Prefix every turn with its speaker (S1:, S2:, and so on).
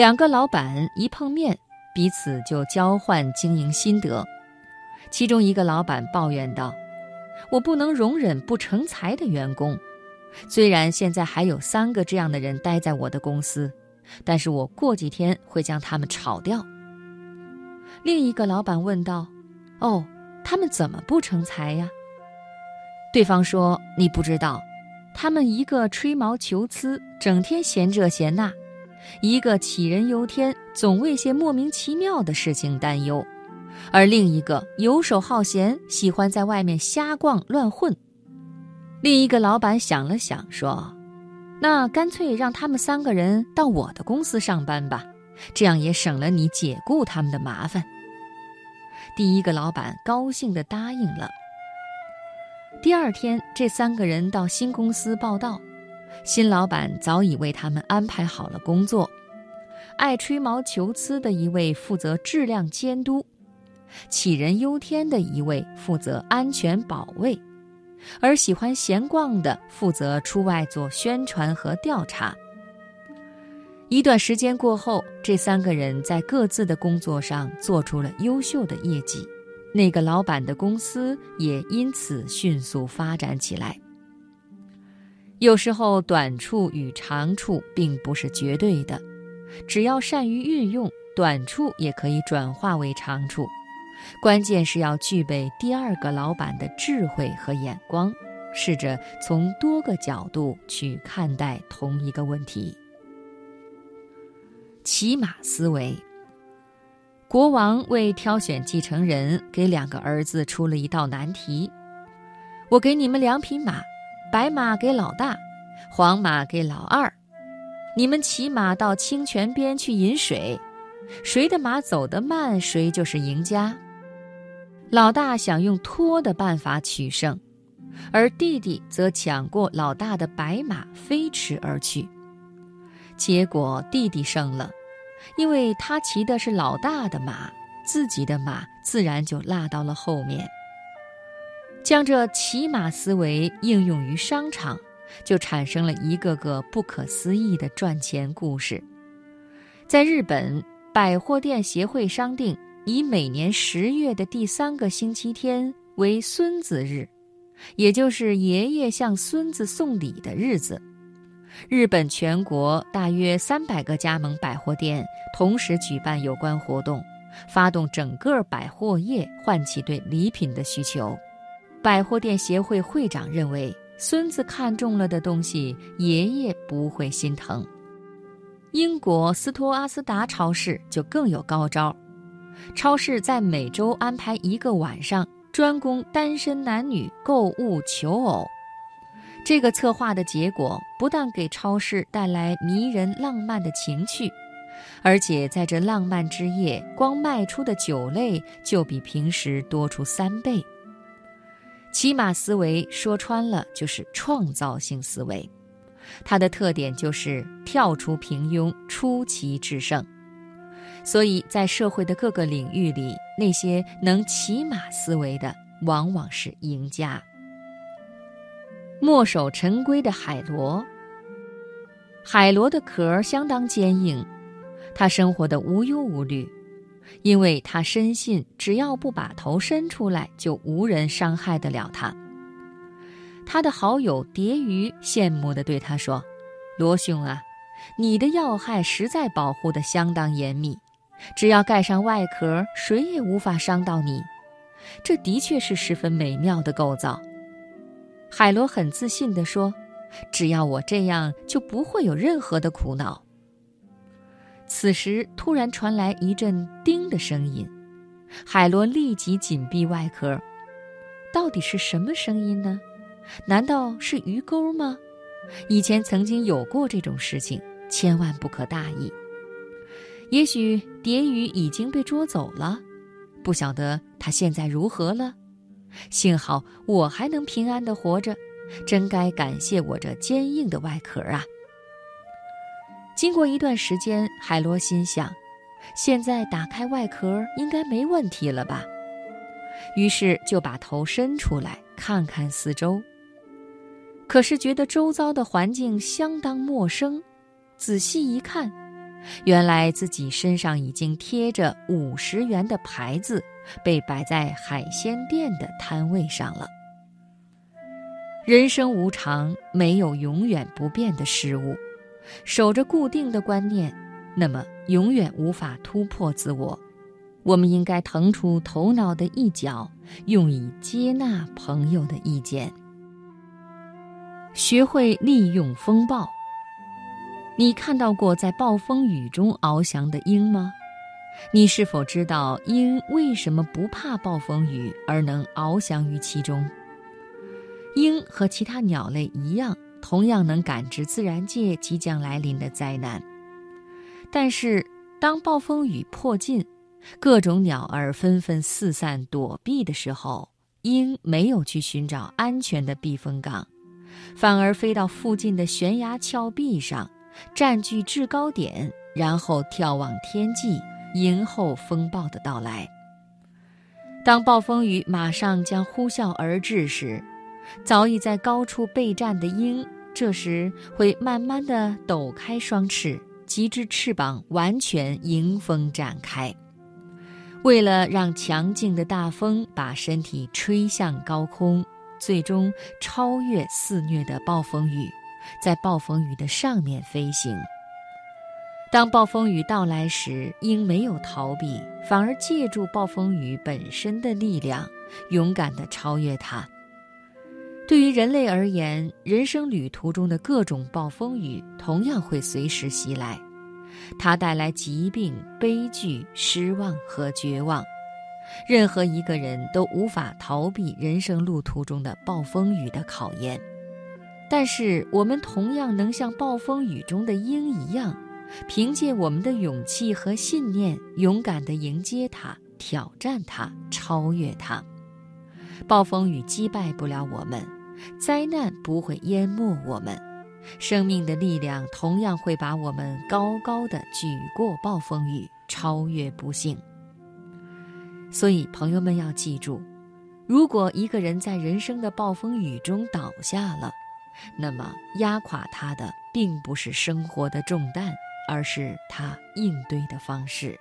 S1: 两个老板一碰面，彼此就交换经营心得。其中一个老板抱怨道：“我不能容忍不成才的员工，虽然现在还有三个这样的人待在我的公司，但是我过几天会将他们炒掉。”另一个老板问道：“哦，他们怎么不成才呀？”对方说：“你不知道，他们一个吹毛求疵，整天嫌这嫌那；一个杞人忧天，总为些莫名其妙的事情担忧。”而另一个游手好闲，喜欢在外面瞎逛乱混。另一个老板想了想，说：“那干脆让他们三个人到我的公司上班吧，这样也省了你解雇他们的麻烦。”第一个老板高兴地答应了。第二天，这三个人到新公司报道，新老板早已为他们安排好了工作。爱吹毛求疵的一位负责质量监督。杞人忧天的一位负责安全保卫，而喜欢闲逛的负责出外做宣传和调查。一段时间过后，这三个人在各自的工作上做出了优秀的业绩，那个老板的公司也因此迅速发展起来。有时候，短处与长处并不是绝对的，只要善于运用，短处也可以转化为长处。关键是要具备第二个老板的智慧和眼光，试着从多个角度去看待同一个问题。骑马思维。国王为挑选继承人，给两个儿子出了一道难题：我给你们两匹马，白马给老大，黄马给老二，你们骑马到清泉边去饮水，谁的马走得慢，谁就是赢家。老大想用拖的办法取胜，而弟弟则抢过老大的白马飞驰而去。结果弟弟胜了，因为他骑的是老大的马，自己的马自然就落到了后面。将这骑马思维应用于商场，就产生了一个个不可思议的赚钱故事。在日本，百货店协会商定。以每年十月的第三个星期天为孙子日，也就是爷爷向孙子送礼的日子。日本全国大约三百个加盟百货店同时举办有关活动，发动整个百货业唤起对礼品的需求。百货店协会会长认为，孙子看中了的东西，爷爷不会心疼。英国斯托阿斯达超市就更有高招。超市在每周安排一个晚上，专供单身男女购物求偶。这个策划的结果，不但给超市带来迷人浪漫的情趣，而且在这浪漫之夜，光卖出的酒类就比平时多出三倍。骑马思维说穿了就是创造性思维，它的特点就是跳出平庸，出奇制胜。所以在社会的各个领域里，那些能骑马思维的，往往是赢家。墨守成规的海螺，海螺的壳相当坚硬，它生活的无忧无虑，因为他深信，只要不把头伸出来，就无人伤害得了他。他的好友蝶鱼羡慕地对他说：“罗兄啊，你的要害实在保护得相当严密。”只要盖上外壳，谁也无法伤到你。这的确是十分美妙的构造。海螺很自信地说：“只要我这样，就不会有任何的苦恼。”此时突然传来一阵“叮”的声音，海螺立即紧闭外壳。到底是什么声音呢？难道是鱼钩吗？以前曾经有过这种事情，千万不可大意。也许蝶鱼已经被捉走了，不晓得它现在如何了。幸好我还能平安的活着，真该感谢我这坚硬的外壳啊！经过一段时间，海螺心想，现在打开外壳应该没问题了吧？于是就把头伸出来看看四周。可是觉得周遭的环境相当陌生，仔细一看。原来自己身上已经贴着五十元的牌子，被摆在海鲜店的摊位上了。人生无常，没有永远不变的事物。守着固定的观念，那么永远无法突破自我。我们应该腾出头脑的一角，用以接纳朋友的意见。学会利用风暴。你看到过在暴风雨中翱翔的鹰吗？你是否知道鹰为什么不怕暴风雨而能翱翔于其中？鹰和其他鸟类一样，同样能感知自然界即将来临的灾难。但是，当暴风雨迫近，各种鸟儿纷纷四散躲避的时候，鹰没有去寻找安全的避风港，反而飞到附近的悬崖峭壁上，占据制高点，然后眺望天际，迎候风暴的到来。当暴风雨马上将呼啸而至时，早已在高处备战的鹰，这时会慢慢地抖开双翅，及至翅膀完全迎风展开。为了让强劲的大风把身体吹向高空，最终超越肆虐的暴风雨，在暴风雨的上面飞行。当暴风雨到来时，鹰没有逃避，反而借助暴风雨本身的力量，勇敢地超越它。对于人类而言，人生旅途中的各种暴风雨同样会随时袭来。它带来疾病、悲剧、失望和绝望，任何一个人都无法逃避人生路途中的暴风雨的考验。但是，我们同样能像暴风雨中的鹰一样，凭借我们的勇气和信念，勇敢地迎接它、挑战它、超越它。暴风雨击败不了我们，灾难不会淹没我们。生命的力量同样会把我们高高的举过暴风雨，超越不幸。所以，朋友们要记住：如果一个人在人生的暴风雨中倒下了，那么压垮他的并不是生活的重担，而是他应对的方式。